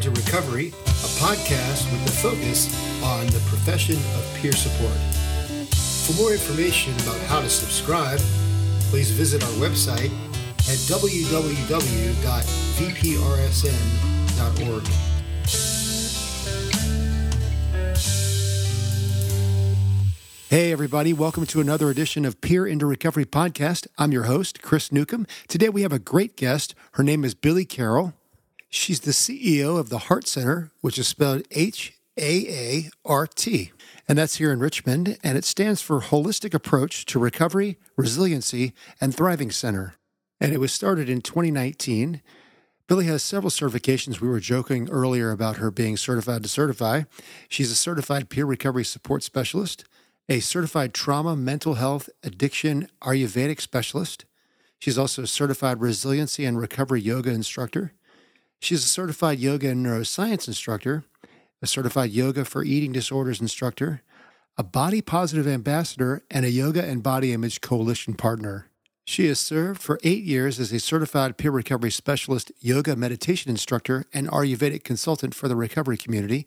into Recovery, a podcast with the focus on the profession of peer support. For more information about how to subscribe, please visit our website at www.vprsn.org. Hey, everybody. Welcome to another edition of Peer into Recovery podcast. I'm your host, Chris Newcomb. Today we have a great guest. Her name is Billie Carroll. She's the CEO of the HAART Center, which is spelled H A A R T. And that's here in Richmond. And it stands for Holistic Approach to Recovery, Resiliency, and Thriving Center. And it was started in 2019. Billie has several certifications. We were joking earlier about her being certified to certify. She's a certified peer recovery support specialist a certified trauma, mental health, addiction, Ayurvedic specialist. She's also a certified resiliency and recovery yoga instructor. She's a certified yoga and neuroscience instructor, a certified yoga for eating disorders instructor, a body positive ambassador, and a yoga and body image coalition partner. She has served for eight years as a certified peer recovery specialist, yoga meditation instructor, and Ayurvedic consultant for the recovery community.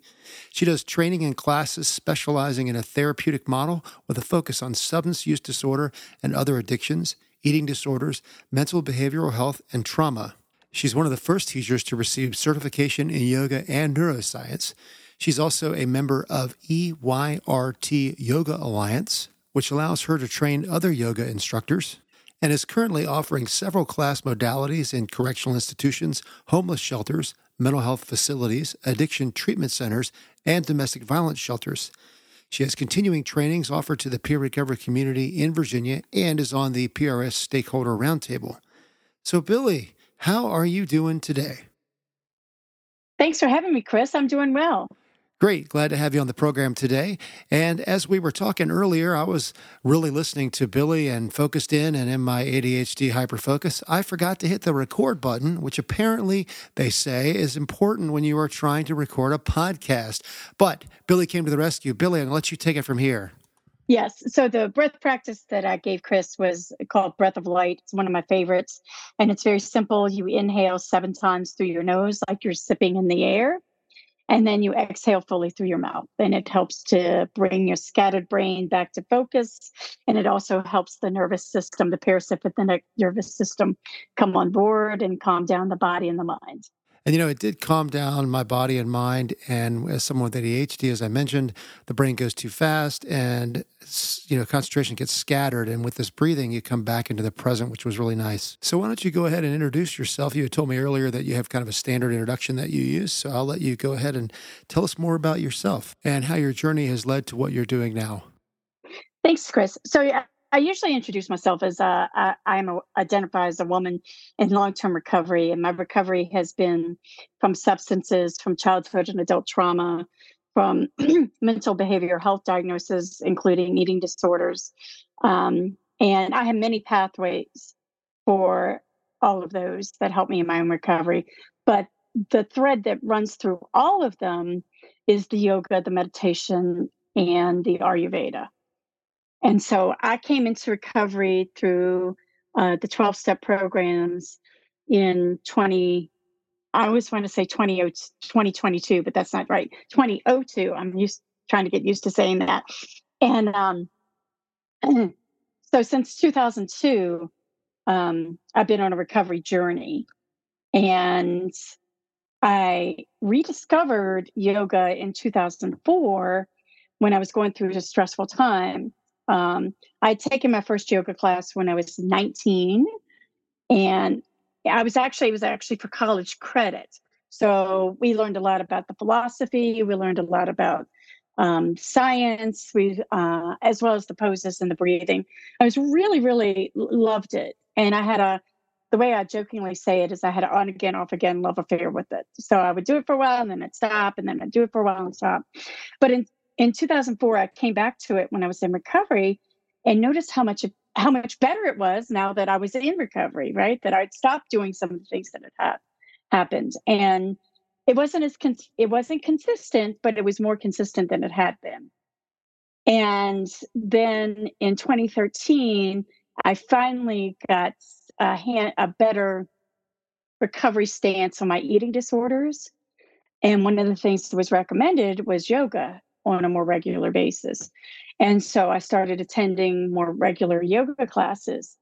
She does training and classes specializing in a therapeutic model with a focus on substance use disorder and other addictions, eating disorders, mental behavioral health, and trauma. She's one of the first teachers to receive certification in yoga and neuroscience. She's also a member of E-RYT Yoga Alliance, which allows her to train other yoga instructors and is currently offering several class modalities in correctional institutions, homeless shelters, mental health facilities, addiction treatment centers, and domestic violence shelters. She has continuing trainings offered to the peer recovery community in Virginia and is on the PRS Stakeholder Roundtable. So, Billie, how are you doing today? Thanks for having me, Chris. I'm doing well. Great. Glad to have you on the program today. And as we were talking earlier, I was really listening to Billie and focused in and in my ADHD hyperfocus. I forgot to hit the record button, which apparently they say is important when you are trying to record a podcast. But Billie came to the rescue. Billie, I'm going to let you take it from here. Yes. So the breath practice that I gave Chris was called Breath of Light. It's one of my favorites. And it's very simple. You inhale seven times through your nose, like you're sipping in the air and then you exhale fully through your mouth and it helps to bring your scattered brain back to focus and it also helps the nervous system the parasympathetic nervous system come on board and calm down the body and the mind and you know, it did calm down my body and mind. And as someone with ADHD, as I mentioned, the brain goes too fast and, you know, concentration gets scattered. And with this breathing, you come back into the present, which was really nice. So why don't you go ahead and introduce yourself? You had told me earlier that you have kind of a standard introduction that you use. So I'll let you go ahead and tell us more about yourself and how your journey has led to what you're doing now. Thanks, Chris. So I usually introduce myself as uh, I, I'm a, identify as a woman in long-term recovery, and my recovery has been from substances, from childhood and adult trauma, from mental behavioral health diagnoses, including eating disorders, um, and I have many pathways for all of those that help me in my own recovery. But the thread that runs through all of them is the yoga, the meditation, and the Ayurveda. And so I came into recovery through uh, the 12 step programs in 20, I always want to say 20, 2022, but that's not right. 2002. I'm used trying to get used to saying that. And um, so since 2002, um, I've been on a recovery journey. And I rediscovered yoga in 2004 when I was going through a stressful time. Um, I'd taken my first yoga class when I was 19, and I was actually it was actually for college credit. So we learned a lot about the philosophy. We learned a lot about um, science. We uh, as well as the poses and the breathing. I was really really loved it, and I had a the way I jokingly say it is I had an on again, off again love affair with it. So I would do it for a while and then I'd stop and then I'd do it for a while and stop. But in in 2004 i came back to it when i was in recovery and noticed how much how much better it was now that i was in recovery right? That i'd stopped doing some of the things that had happened. And it wasn't as con- it wasn't consistent but it was more consistent than it had been. And then in 2013 i finally got a, hand, a better recovery stance on my eating disorders. And one of the things that was recommended was yoga on a more regular basis. And so I started attending more regular yoga classes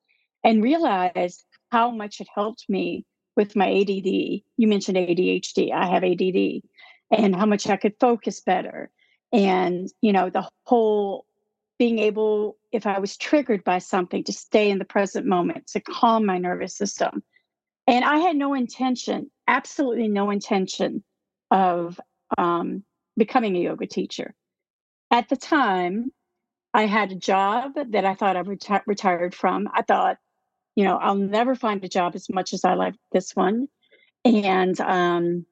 and realized how much it helped me with my ADD. You mentioned ADHD, I have ADD, and how much I could focus better. And, you know, the whole being able, if I was triggered by something, to stay in the present moment, to calm my nervous system. And I had no intention, absolutely no intention of um, becoming a yoga teacher. At the time, I had a job that I thought I reti- retired from. I thought, you know, I'll never find a job as much as I like this one. And um,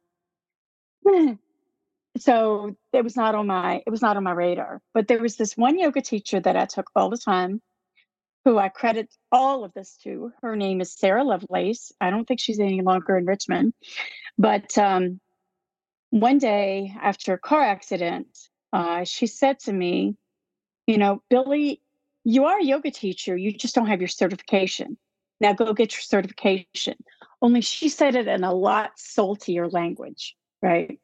so it was not on my it was not on my radar. But there was this one yoga teacher that I took all the time, who I credit all of this to. Her name is Sarah Lovelace. I don't think she's any longer in Richmond, but um, one day after a car accident, uh, she said to me, "You know, Billie, you are a yoga teacher. You just don't have your certification." Now go get your certification. Only she said it in a lot saltier language, right?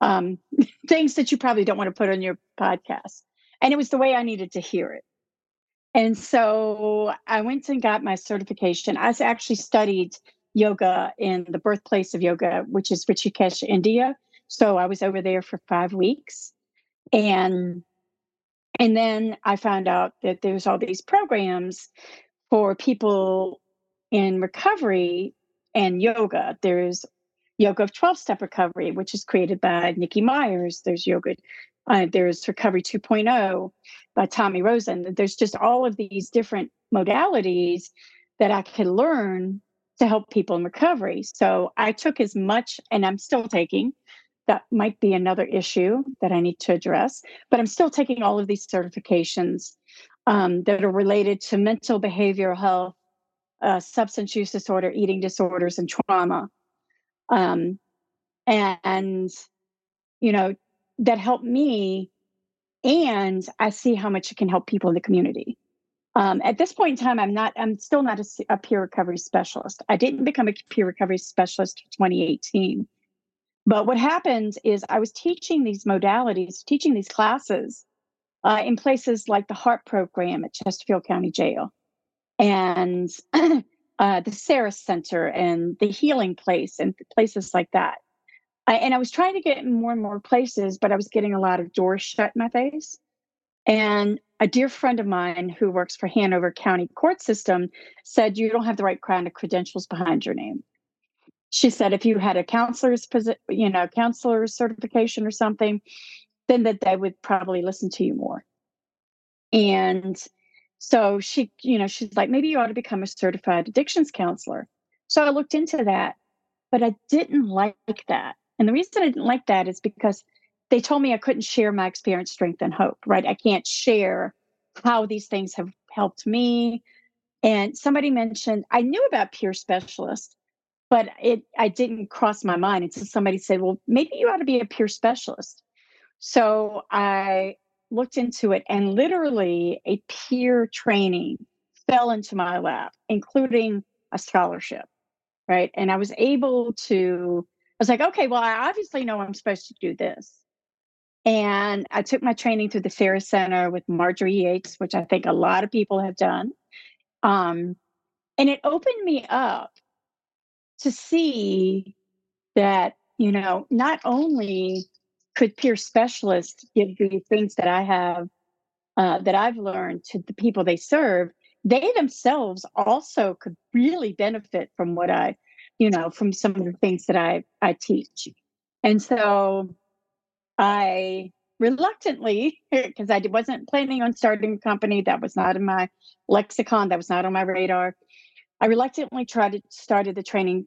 Um, things that you probably don't want to put on your podcast. And it was the way I needed to hear it. And so I went and got my certification. I actually studied yoga in the birthplace of yoga, which is Rishikesh, India. So I was over there for five weeks. And and then I found out that there's all these programs for people in recovery and yoga. There's yoga of 12 step recovery, which is created by Nikki Myers. There's yoga, uh, there's recovery 2.0 by Tommy Rosen. There's just all of these different modalities that I could learn to help people in recovery. So I took as much, and I'm still taking. That might be another issue that I need to address, but I'm still taking all of these certifications um, that are related to mental behavioral health, uh, substance use disorder, eating disorders, and trauma. Um, and, you know, that helped me. And I see how much it can help people in the community. Um, at this point in time, I'm not, I'm still not a, a peer recovery specialist. I didn't become a peer recovery specialist in 2018. But what happened is I was teaching these modalities, teaching these classes uh, in places like the HARP program at Chesterfield County Jail and uh, the SAARA Center and the Healing Place and places like that. I, and I was trying to get in more and more places, but I was getting a lot of doors shut in my face. And a dear friend of mine who works for Hanover County Court System said, You don't have the right kind of credentials behind your name. She said, if you had a counselor's, you know, counselor's certification or something, then that they would probably listen to you more. And so she, you know, she's like, maybe you ought to become a certified addictions counselor. So I looked into that, but I didn't like that. And the reason I didn't like that is because they told me I couldn't share my experience, strength, and hope, right? I can't share how these things have helped me. And somebody mentioned, I knew about peer specialists, but it I didn't cross my mind until somebody said, well, maybe you ought to be a peer specialist. So I looked into it and literally a peer training fell into my lap, including a scholarship. Right. And I was able to, I was like, okay, well, I obviously know I'm supposed to do this. And I took my training through the SAARA Center with Marjorie Yates, which I think a lot of people have done. Um, and it opened me up to see that, you know, not only could peer specialists give the things that I have uh, that I've learned to the people they serve, they themselves also could really benefit from what I, you know, from some of the things that I I teach. And so I reluctantly, because I wasn't planning on starting a company, that was not in my lexicon, that was not on my radar. I reluctantly tried to started the training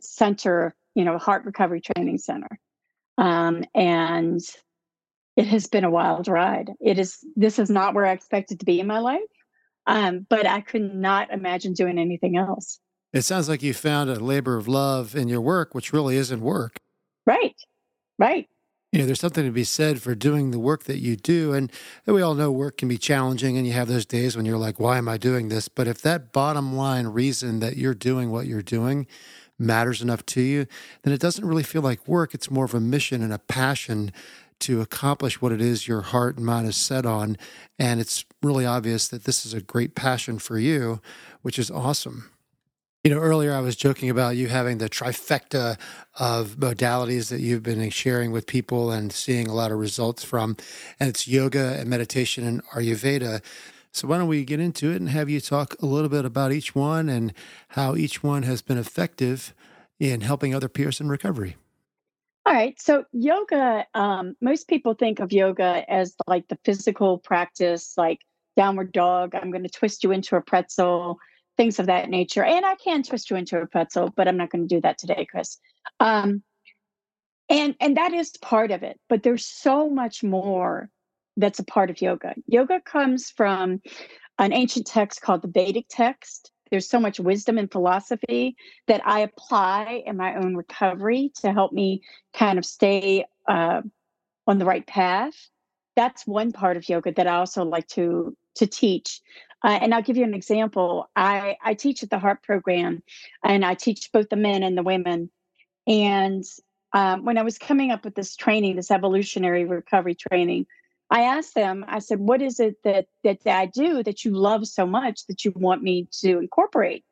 center, you know, HAART recovery training center. Um, and it has been a wild ride. It is, this is not where I expected to be in my life. Um, but I could not imagine doing anything else. It sounds like you found a labor of love in your work, which really isn't work. Right. Right. You know, there's something to be said for doing the work that you do. And we all know work can be challenging, and you have those days when you're like, why am I doing this? But if that bottom line reason that you're doing what you're doing matters enough to you, then it doesn't really feel like work. It's more of a mission and a passion to accomplish what it is your heart and mind is set on. And it's really obvious that this is a great passion for you, which is awesome. You know, earlier I was joking about you having the trifecta of modalities that you've been sharing with people and seeing a lot of results from, and it's yoga and meditation and Ayurveda. So, why don't we get into it and have you talk a little bit about each one and how each one has been effective in helping other peers in recovery? All right. So, yoga, um, most people think of yoga as like the physical practice, like downward dog. I'm going to twist you into a pretzel things of that nature. And I can twist you into a pretzel, but I'm not going to do that today, Chris. Um, and and that is part of it, but there's so much more that's a part of yoga. Yoga comes from an ancient text called the Vedic text. There's so much wisdom and philosophy that I apply in my own recovery to help me kind of stay uh, on the right path. That's one part of yoga that I also like to to teach. Uh, and I'll give you an example. I, I teach at the Heart Program, and I teach both the men and the women. And um, when I was coming up with this training, this evolutionary recovery training, I asked them, I said, what is it that, that I do that you love so much that you want me to incorporate?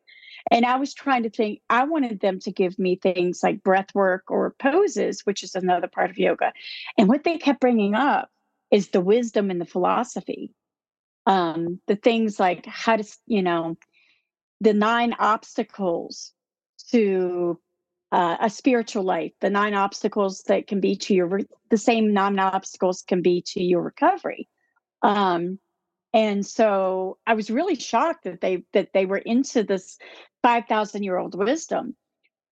And I was trying to think, I wanted them to give me things like breath work or poses, which is another part of yoga. And what they kept bringing up is the wisdom and the philosophy um, the things like how to, you know, the nine obstacles to uh, a spiritual life, the nine obstacles that can be to your, re- the same nine obstacles can be to your recovery. Um, and so I was really shocked that they that they were into this five thousand year old wisdom.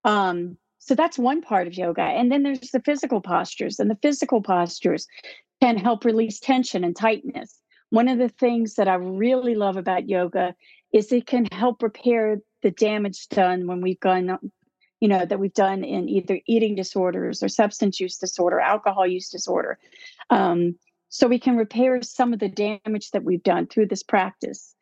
Um, so that's one part of yoga, and then there's the physical postures, and the physical postures can help release tension and tightness. One of the things that I really love about yoga is it can help repair the damage done when we've gone, you know, that we've done in either eating disorders or substance use disorder, alcohol use disorder. Um, so we can repair some of the damage that we've done through this practice.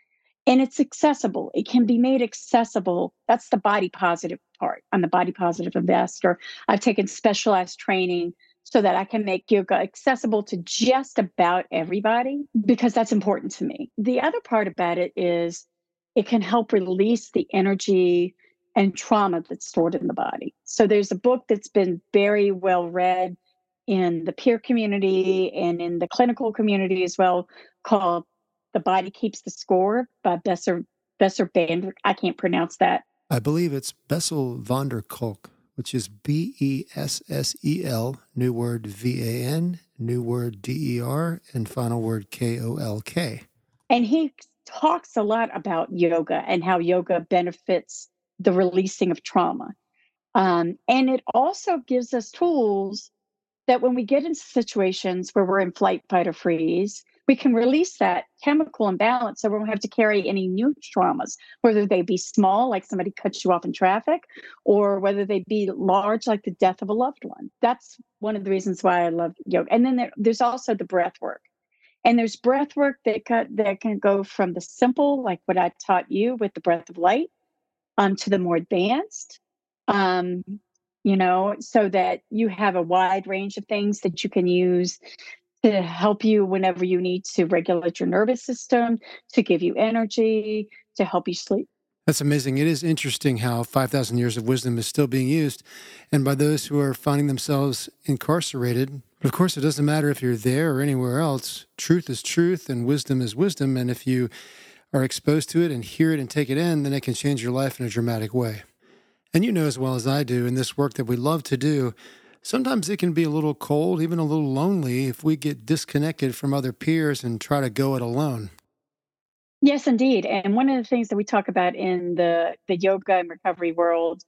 And it's accessible. It can be made accessible. That's the body positive part. I'm the body positive investor. I've taken specialized training so that I can make yoga accessible to just about everybody because that's important to me. The other part about it is it can help release the energy and trauma that's stored in the body. So there's a book that's been very well read in the peer community and in the clinical community as well called The Body Keeps the Score by Besser Besser Band. I can't pronounce that. I believe it's Bessel van der Kolk which is B E S S E L, new word V A N, new word D E R, and final word K O L K. And he talks a lot about yoga and how yoga benefits the releasing of trauma. Um, and it also gives us tools that when we get into situations where we're in flight, fight, or freeze, we can release that chemical imbalance so we don't have to carry any new traumas, whether they be small, like somebody cuts you off in traffic, or whether they be large, like the death of a loved one. That's one of the reasons why I love yoga. And then there, there's also the breath work. And there's breath work that, can, that can go from the simple, like what I taught you with the breath of light, um, to the more advanced. Um, you know, so that you have a wide range of things that you can use to help you whenever you need to regulate your nervous system, to give you energy, to help you sleep. That's amazing. It is interesting how 5,000 years of wisdom is still being used, and by those who are finding themselves incarcerated. Of course, it doesn't matter if you're there or anywhere else. Truth is truth, and wisdom is wisdom. And if you are exposed to it and hear it and take it in, then it can change your life in a dramatic way. And you know as well as I do in this work that we love to do, sometimes it can be a little cold, even a little lonely if we get disconnected from other peers and try to go it alone. Yes, indeed. And one of the things that we talk about in the, the yoga and recovery world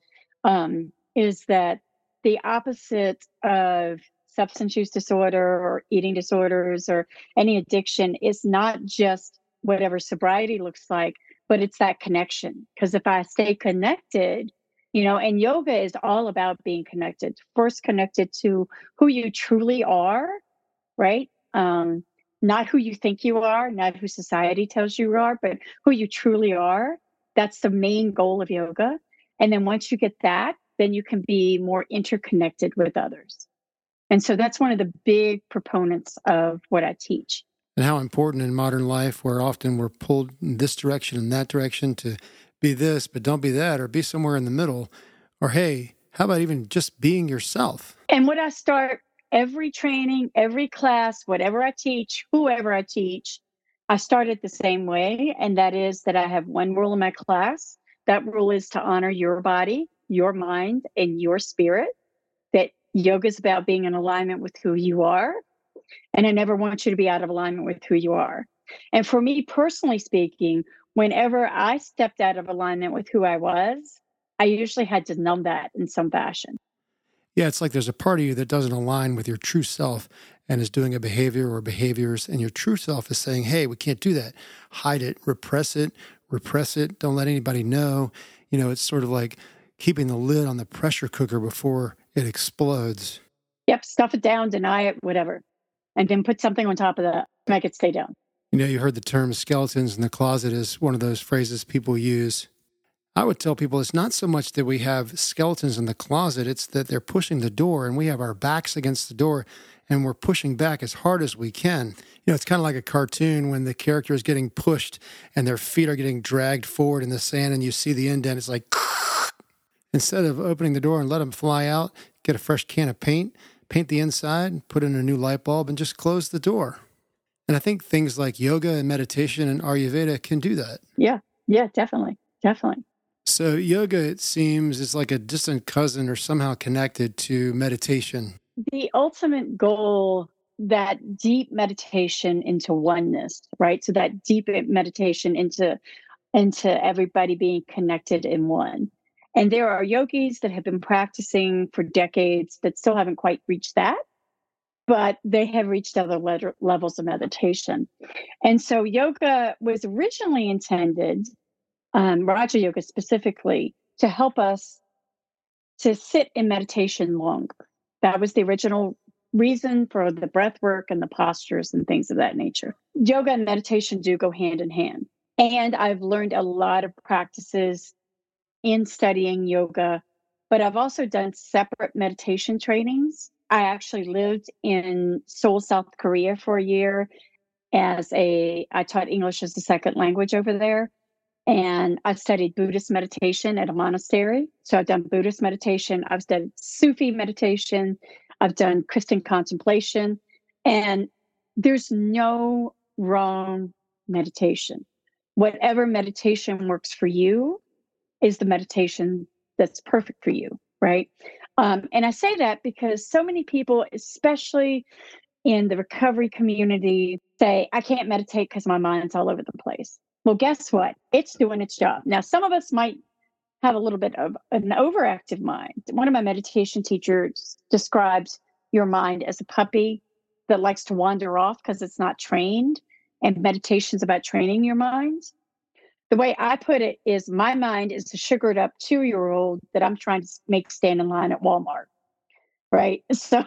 um, is that the opposite of substance use disorder or eating disorders or any addiction is not just whatever sobriety looks like, but it's that connection. Because if I stay connected, you know and yoga is all about being connected first connected to who you truly are right um not who you think you are not who society tells you are but who you truly are that's the main goal of yoga and then once you get that then you can be more interconnected with others. And so that's one of the big proponents of what I teach. And how important in modern life, where often we're pulled in this direction and that direction to be this, but don't be that, or be somewhere in the middle. Or, hey, how about even just being yourself? And what I start every training, every class, whatever I teach, whoever I teach, I start it the same way. And that is that I have one rule in my class. That rule is to honor your body, your mind, and your spirit. That yoga is about being in alignment with who you are. And I never want you to be out of alignment with who you are. And for me personally speaking, whenever I stepped out of alignment with who I was, I usually had to numb that in some fashion. Yeah, it's like there's a part of you that doesn't align with your true self and is doing a behavior or behaviors, and your true self is saying, hey, we can't do that. Hide it, repress it, repress it, don't let anybody know. You know, it's sort of like keeping the lid on the pressure cooker before it explodes. Yep, stuff it down, deny it, whatever. And then put something on top of that, make it stay down. You know, you heard the term skeletons in the closet is one of those phrases people use. I would tell people it's not so much that we have skeletons in the closet, it's that they're pushing the door and we have our backs against the door and we're pushing back as hard as we can. You know, it's kind of like a cartoon when the character is getting pushed and their feet are getting dragged forward in the sand and you see the indent. It's like, instead of opening the door and let them fly out, get a fresh can of paint, paint the inside, put in a new light bulb, and just close the door. And I think things like yoga and meditation and Ayurveda can do that. Yeah, yeah, definitely. Definitely. So, yoga, it seems, is like a distant cousin or somehow connected to meditation. The ultimate goal that deep meditation into oneness, right? So that deep meditation into into everybody being connected in one. And there are yogis that have been practicing for decades that still haven't quite reached that, but they have reached other le- levels of meditation. And so yoga was originally intended um, Raja Yoga specifically, to help us to sit in meditation longer. That was the original reason for the breath work and the postures and things of that nature. Yoga and meditation do go hand in hand. And I've learned a lot of practices in studying yoga, but I've also done separate meditation trainings. I actually lived in Seoul, South Korea for a year as a I taught English as a second language over there and I've studied Buddhist meditation at a monastery. So I've done Buddhist meditation, I've done Sufi meditation, I've done Christian contemplation, and there's no wrong meditation. Whatever meditation works for you is the meditation that's perfect for you, right? Um, and I say that because so many people, especially in the recovery community, say, I can't meditate because my mind's all over the place. Well, guess what? It's doing its job. Now, some of us might have a little bit of an overactive mind. One of my meditation teachers describes your mind as a puppy that likes to wander off because it's not trained, and meditation's about training your mind. The way I put it is my mind is a sugared up two year old that I'm trying to make stand in line at Walmart. Right. So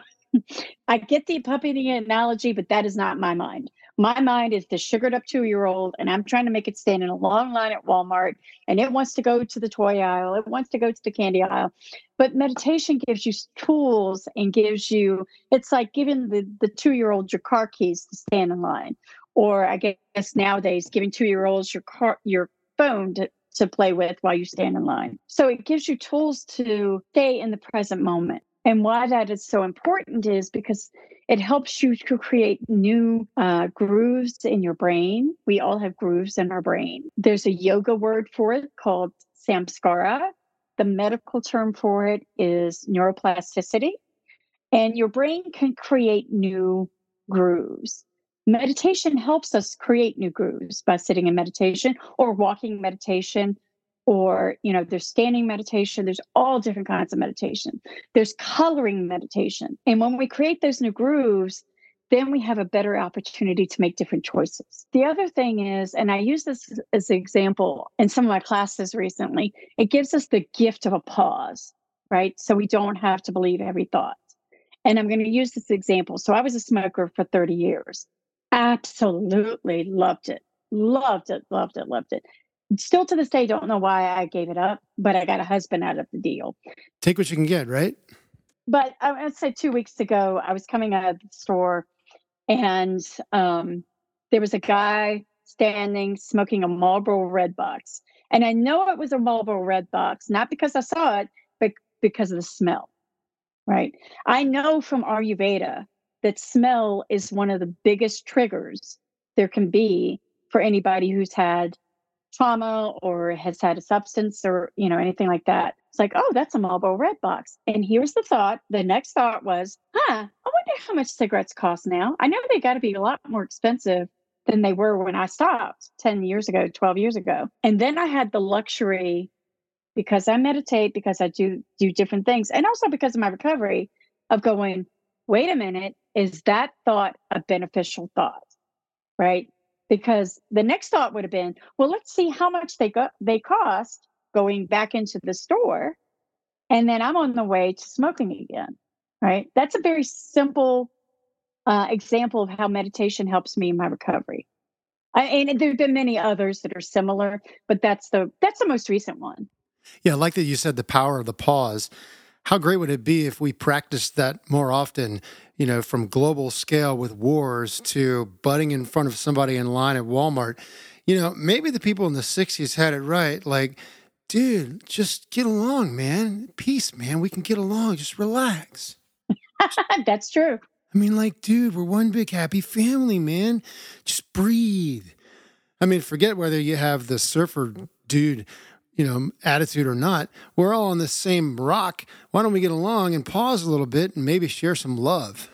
I get the puppy analogy, but that is not my mind. My mind is the sugared up two year old, and I'm trying to make it stand in a long line at Walmart, and it wants to go to the toy aisle, it wants to go to the candy aisle. But meditation gives you tools and gives you, it's like giving the, the two year old your car keys to stand in line. Or I guess nowadays, giving two year olds your car, your phone to, to play with while you stand in line. So it gives you tools to stay in the present moment. And why that is so important is because it helps you to create new uh, grooves in your brain. We all have grooves in our brain. There's a yoga word for it called samskara. The medical term for it is neuroplasticity. And your brain can create new grooves. Meditation helps us create new grooves by sitting in meditation or walking meditation or you know there's standing meditation there's all different kinds of meditation. There's coloring meditation. And when we create those new grooves then we have a better opportunity to make different choices. The other thing is and i use this as an example in some of my classes recently it gives us the gift of a pause right? So we don't have to believe every thought. And i'm going to use this example. So i was a smoker for 30 years absolutely loved it loved it loved it loved it still to this day don't know why I gave it up, but I got a husband out of the deal. Take what you can get, right? But I would say two weeks ago, I was coming out of the store and um, there was a guy standing smoking a Marlboro Red box. And I know it was a Marlboro Red box, not because I saw it, but because of the smell, right? I know from Ayurveda that smell is one of the biggest triggers there can be for anybody who's had trauma or has had a substance or you know anything like that. It's like oh that's a marlboro red box. And here's the thought the next thought was huh i wonder how much cigarettes cost now. I know they got to be a lot more expensive than they were when i stopped 10 years ago 12 years ago. And then i had the luxury because i meditate because i do do different things and also because of my recovery of going wait a minute is that thought a beneficial thought right because the next thought would have been, well, let's see how much they got they cost going back into the store, and then I'm on the way to smoking again. Right? That's a very simple uh, example of how meditation helps me in my recovery. I, and there've been many others that are similar, but that's the that's the most recent one. Yeah, I like that you said, the power of the pause. How great would it be if we practiced that more often? You know, from global scale with wars to butting in front of somebody in line at Walmart. You know, maybe the people in the 60s had it right. Like, dude, just get along, man. Peace, man. We can get along. Just relax. That's true. I mean, like, dude, we're one big happy family, man. Just breathe. I mean, forget whether you have the surfer dude you know, attitude or not, we're all on the same rock. Why don't we get along and pause a little bit and maybe share some love?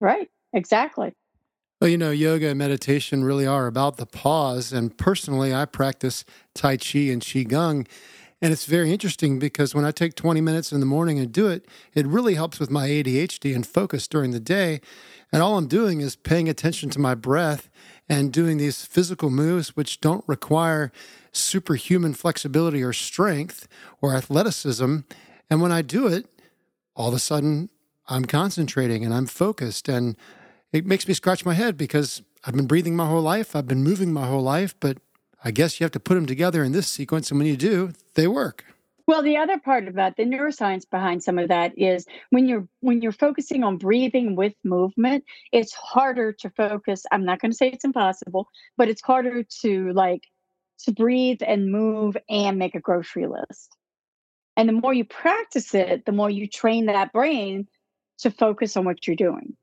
Right. Exactly. Well, you know, yoga and meditation really are about the pause. And personally, I practice Tai Chi and Qigong. And it's very interesting because when I take 20 minutes in the morning and do it, it really helps with my ADHD and focus during the day. And all I'm doing is paying attention to my breath and doing these physical moves, which don't require superhuman flexibility or strength or athleticism. And when I do it, all of a sudden I'm concentrating and I'm focused. And it makes me scratch my head because I've been breathing my whole life, I've been moving my whole life, but I guess you have to put them together in this sequence. And when you do, they work. Well, the other part of that, the neuroscience behind some of that is when you're when you're focusing on breathing with movement, it's harder to focus. I'm not going to say it's impossible, but it's harder to like to breathe and move and make a grocery list. And the more you practice it, the more you train that brain to focus on what you're doing.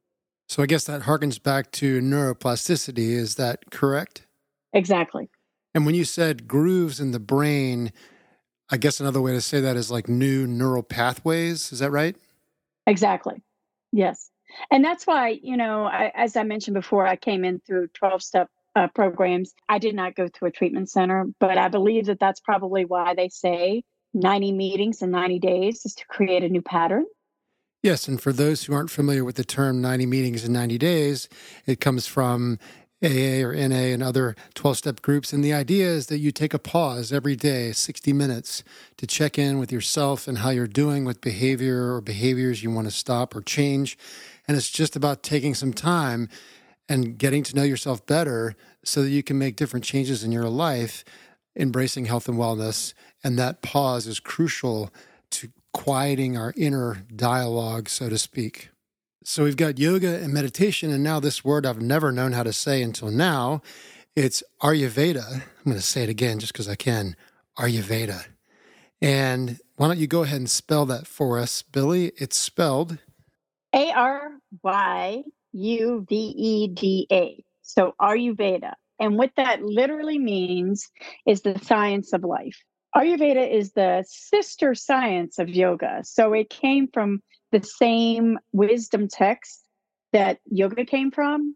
So I guess that harkens back to neuroplasticity. Is that correct? Exactly. And when you said grooves in the brain, I guess another way to say that is like new neural pathways. Is that right? Exactly. Yes. And that's why, you know, I, as I mentioned before, I came in through 12 step uh, programs. I did not go to a treatment center, but I believe that that's probably why they say 90 meetings in 90 days is to create a new pattern. Yes, and for those who aren't familiar with the term 90 meetings in 90 days, it comes from AA or NA and other 12 step groups. And the idea is that you take a pause every day, 60 minutes, to check in with yourself and how you're doing with behavior or behaviors you want to stop or change. And it's just about taking some time and getting to know yourself better so that you can make different changes in your life, embracing health and wellness. And that pause is crucial to quieting our inner dialogue, so to speak. So we've got yoga and meditation, and now this word I've never known how to say until now. It's Ayurveda. I'm going to say it again just because I can. Ayurveda. And why don't you go ahead and spell that for us, Billie? It's spelled A R Y U V E D A. So Ayurveda. And what that literally means is the science of life. Ayurveda is the sister science of yoga. So it came from the same wisdom text that yoga came from.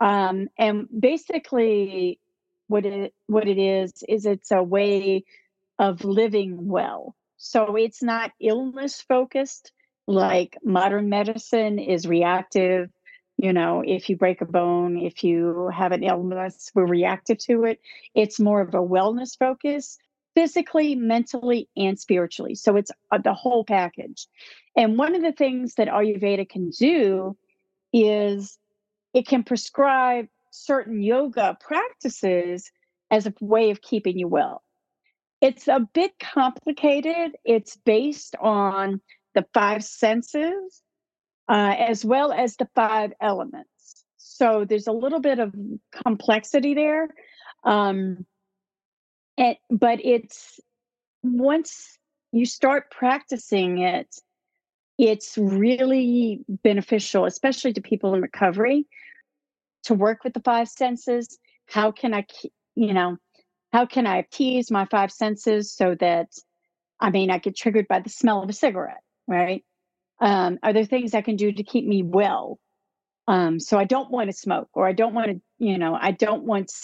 Um, and basically, what it what it is is it's a way of living well. So it's not illness focused like modern medicine is reactive. You know, if you break a bone, if you have an illness, we're reactive to it. It's more of a wellness focus physically, mentally, and spiritually. So it's uh, the whole package. And one of the things that Ayurveda can do is it can prescribe certain yoga practices as a way of keeping you well. It's a bit complicated. It's based on the five senses uh, as well as the five elements. So there's a little bit of complexity there. Um, and, but it's once you start practicing it, it's really beneficial, especially to people in recovery, to work with the five senses. How can I, you know, how can I appease my five senses so that, I mean, I get triggered by the smell of a cigarette, right? Um, are there things I can do to keep me well? Um, so I don't want to smoke, or I don't want to, you know, I don't want to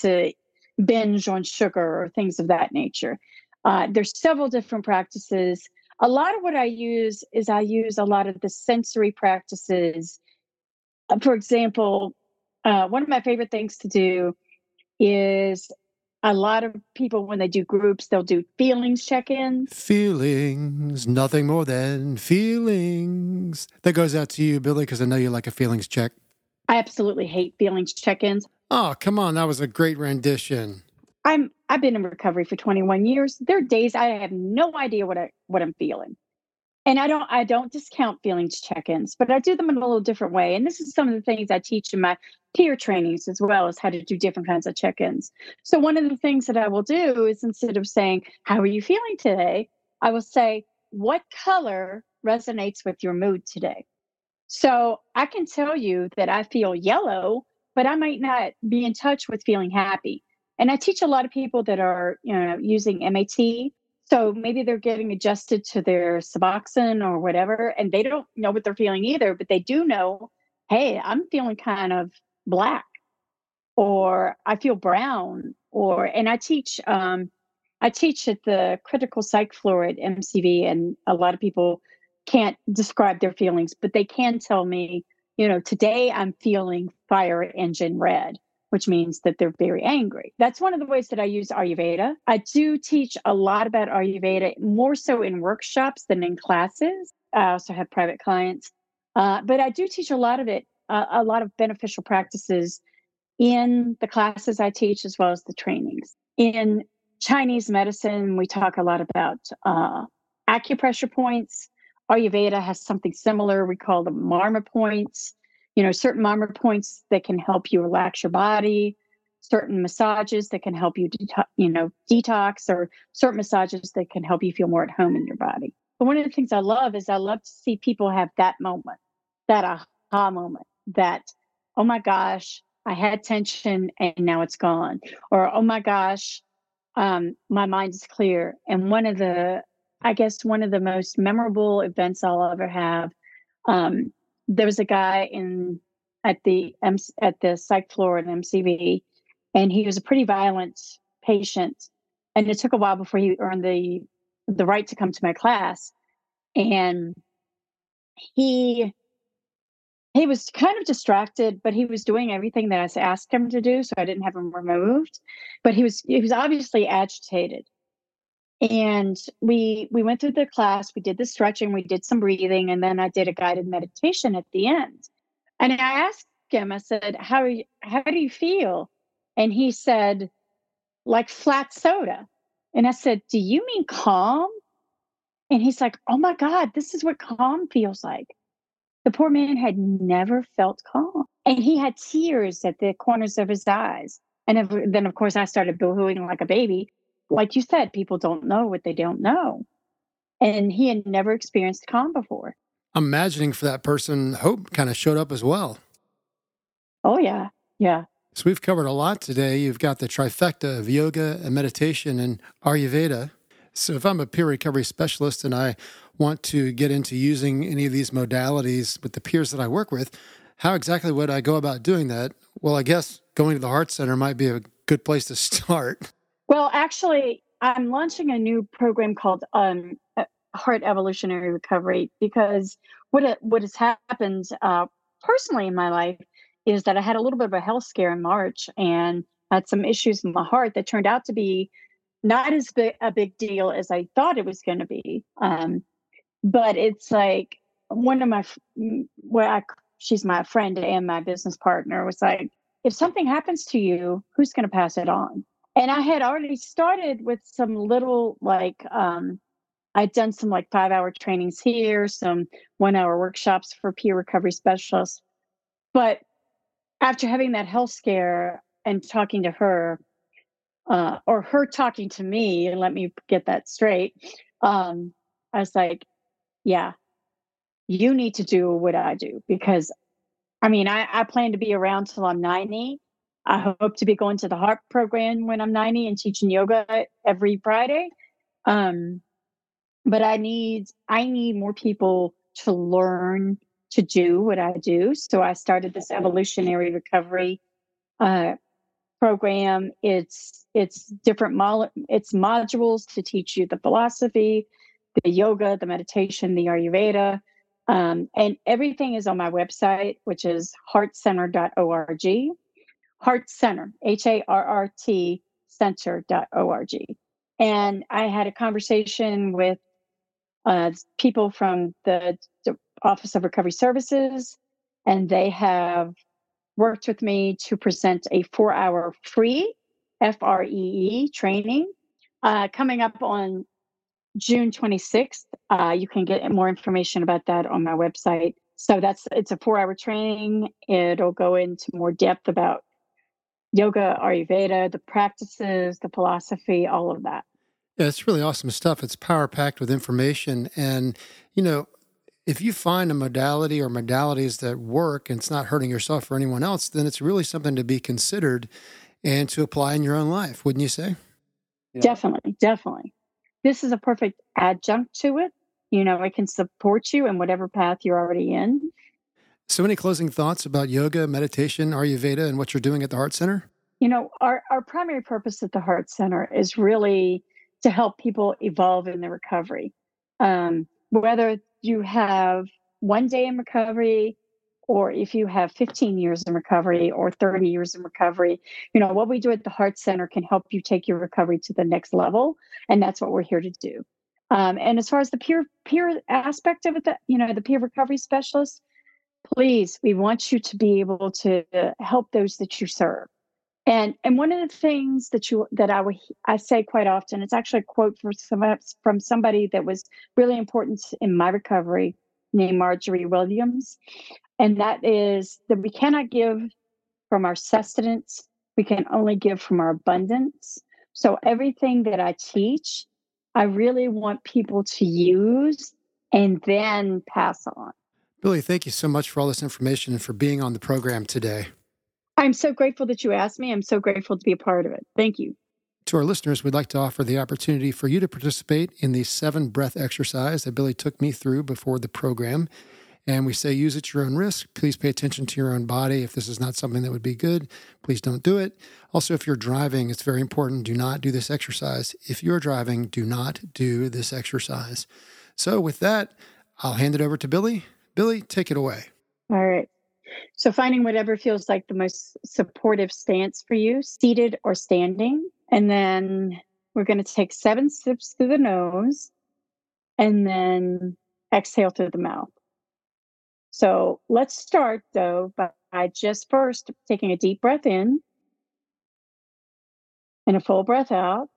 binge on sugar or things of that nature. Uh, there's several different practices. A lot of what I use is I use a lot of the sensory practices. Uh, for example, uh, one of my favorite things to do is a lot of people when they do groups they'll do feelings check-ins feelings nothing more than feelings that goes out to you billie because i know you like a feelings check i absolutely hate feelings check-ins oh come on that was a great rendition i'm i've been in recovery for 21 years there are days i have no idea what i what i'm feeling and I don't I don't discount feelings check-ins, but I do them in a little different way. And this is some of the things I teach in my peer trainings as well as how to do different kinds of check-ins. So one of the things that I will do is instead of saying, How are you feeling today? I will say, What color resonates with your mood today? So I can tell you that I feel yellow, but I might not be in touch with feeling happy. And I teach a lot of people that are, you know, using MAT so maybe they're getting adjusted to their Suboxone or whatever, and they don't know what they're feeling either, but they do know, hey, I'm feeling kind of black, or I feel brown, or and I teach um, I teach at the critical psych floor at MCV, and a lot of people can't describe their feelings, but they can tell me, you know, today I'm feeling fire engine red which means that they're very angry. That's one of the ways that I use Ayurveda. I do teach a lot about Ayurveda, more so in workshops than in classes. I also have private clients, uh, but I do teach a lot of it, uh, a lot of beneficial practices in the classes I teach as well as the trainings. In Chinese medicine, we talk a lot about uh, acupressure points. Ayurveda has something similar. We call them marma points you know certain marma points that can help you relax your body certain massages that can help you de- you know detox or certain massages that can help you feel more at home in your body but one of the things i love is i love to see people have that moment that aha moment that oh my gosh i had tension and now it's gone or oh my gosh um, my mind is clear and one of the i guess one of the most memorable events i'll ever have um, there was a guy in at the at the psych floor at MCV, and he was a pretty violent patient. And it took a while before he earned the the right to come to my class. And he he was kind of distracted, but he was doing everything that I asked him to do, so I didn't have him removed. But he was he was obviously agitated and we we went through the class we did the stretching we did some breathing and then i did a guided meditation at the end. And i asked him i said how you how do you feel? And he said like flat soda. And i said do you mean calm? And he's like oh my god this is what calm feels like. The poor man had never felt calm and he had tears at the corners of his eyes. And then of course i started boohooing like a baby like you said, people don't know what they don't know. And he had never experienced calm before. I'm imagining for that person, hope kind of showed up as well. Oh, yeah. Yeah. So we've covered a lot today. You've got the trifecta of yoga and meditation and Ayurveda. So if I'm a peer recovery specialist and I want to get into using any of these modalities with the peers that I work with, how exactly would I go about doing that? Well, I guess going to the HAART Center might be a good place to start. Well, actually, I'm launching a new program called um, HAART Evolutionary Recovery because what it, what has happened uh, personally in my life is that I had a little bit of a health scare in March and had some issues in my heart that turned out to be not as big a big deal as I thought it was going to be. Um, but it's like one of my where I she's my friend and my business partner was like, if something happens to you, who's going to pass it on? And I had already started with some little like um, I'd done some like five hour trainings here, some one hour workshops for peer recovery specialists. But after having that health scare and talking to her, uh, or her talking to me, and let me get that straight, um, I was like, yeah, you need to do what I do because I mean, I, I plan to be around till I'm 90. I hope to be going to the HAART program when I'm 90 and teaching yoga every Friday. Um, but I need I need more people to learn to do what I do. So I started this evolutionary recovery uh, program. It's it's different mo- it's modules to teach you the philosophy, the yoga, the meditation, the Ayurveda, um, and everything is on my website, which is haartcenter.org. HAART Center, H A R R T center.org. And I had a conversation with uh, people from the, Office of Recovery Services, and they have worked with me to present a four hour free F R E E training uh, coming up on June 26th. Uh, you can get more information about that on my website. So that's it's a four hour training. It'll go into more depth about yoga, Ayurveda, the practices, the philosophy, all of that. Yeah, it's really awesome stuff. It's power packed with information. And, you know, if you find a modality or modalities that work and it's not hurting yourself or anyone else, then it's really something to be considered and to apply in your own life, wouldn't you say? Yeah. Definitely, definitely this is a perfect adjunct to it. You know, it can support you in whatever path you're already in. So, any closing thoughts about yoga, meditation, Ayurveda, and what you're doing at the HAART Center? You know, our, our primary purpose at the HAART Center is really to help people evolve in their recovery. Um, whether you have one day in recovery, or if you have 15 years in recovery or 30 years in recovery, you know, what we do at the HAART Center can help you take your recovery to the next level. And that's what we're here to do. Um, and as far as the peer peer aspect of it, that you know, the peer recovery specialist, please, we want you to be able to uh, help those that you serve. And and one of the things that you that I would I say quite often, it's actually a quote from some from somebody that was really important in my recovery, named Marjorie Williams. And that is that we cannot give from our sustenance, we can only give from our abundance. So everything that I teach, I really want people to use and then pass on. Billie, thank you so much for all this information and for being on the program today. I'm so grateful that you asked me. I'm so grateful to be a part of it. Thank you. To our listeners, we'd like to offer the opportunity for you to participate in the seven breath exercise that Billie took me through before the program. And we say use at your own risk. Please pay attention to your own body. If this is not something that would be good, please don't do it. Also, if you're driving, it's very important. Do not do this exercise. If you're driving, do not do this exercise. So, with that, I'll hand it over to Billie. Billie, take it away. All right. So, finding whatever feels like the most supportive stance for you, seated or standing. And then we're going to take seven sips through the nose and then exhale through the mouth. So let's start though by just first taking a deep breath in and a full breath out.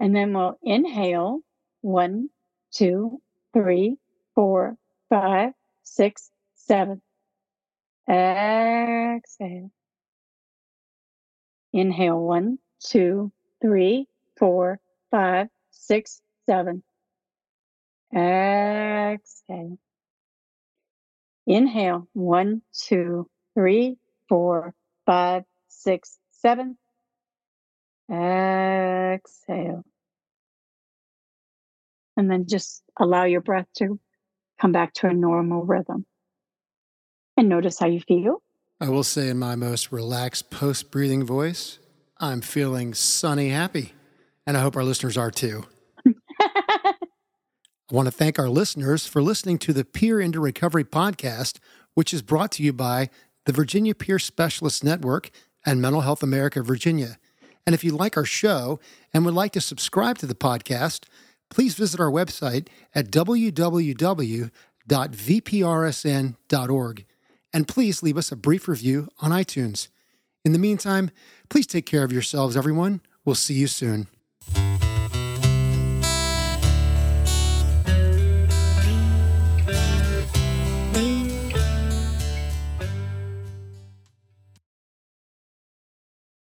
And then we'll inhale one, two, three, four, five, six, seven. Exhale. Inhale one, two, three, four, five, six, seven. Exhale. Inhale. One, two, three, four, five, six, seven. Exhale. And then just allow your breath to come back to a normal rhythm. And notice how you feel. I will say, in my most relaxed post breathing voice, I'm feeling sunny happy. And I hope our listeners are too. I want to thank our listeners for listening to the Peer into Recovery podcast, which is brought to you by the Virginia Peer Specialist Network and Mental Health America Virginia. And if you like our show and would like to subscribe to the podcast, please visit our website at www.vprsn.org and please leave us a brief review on iTunes. In the meantime, Please take care of yourselves, everyone. We'll see you soon.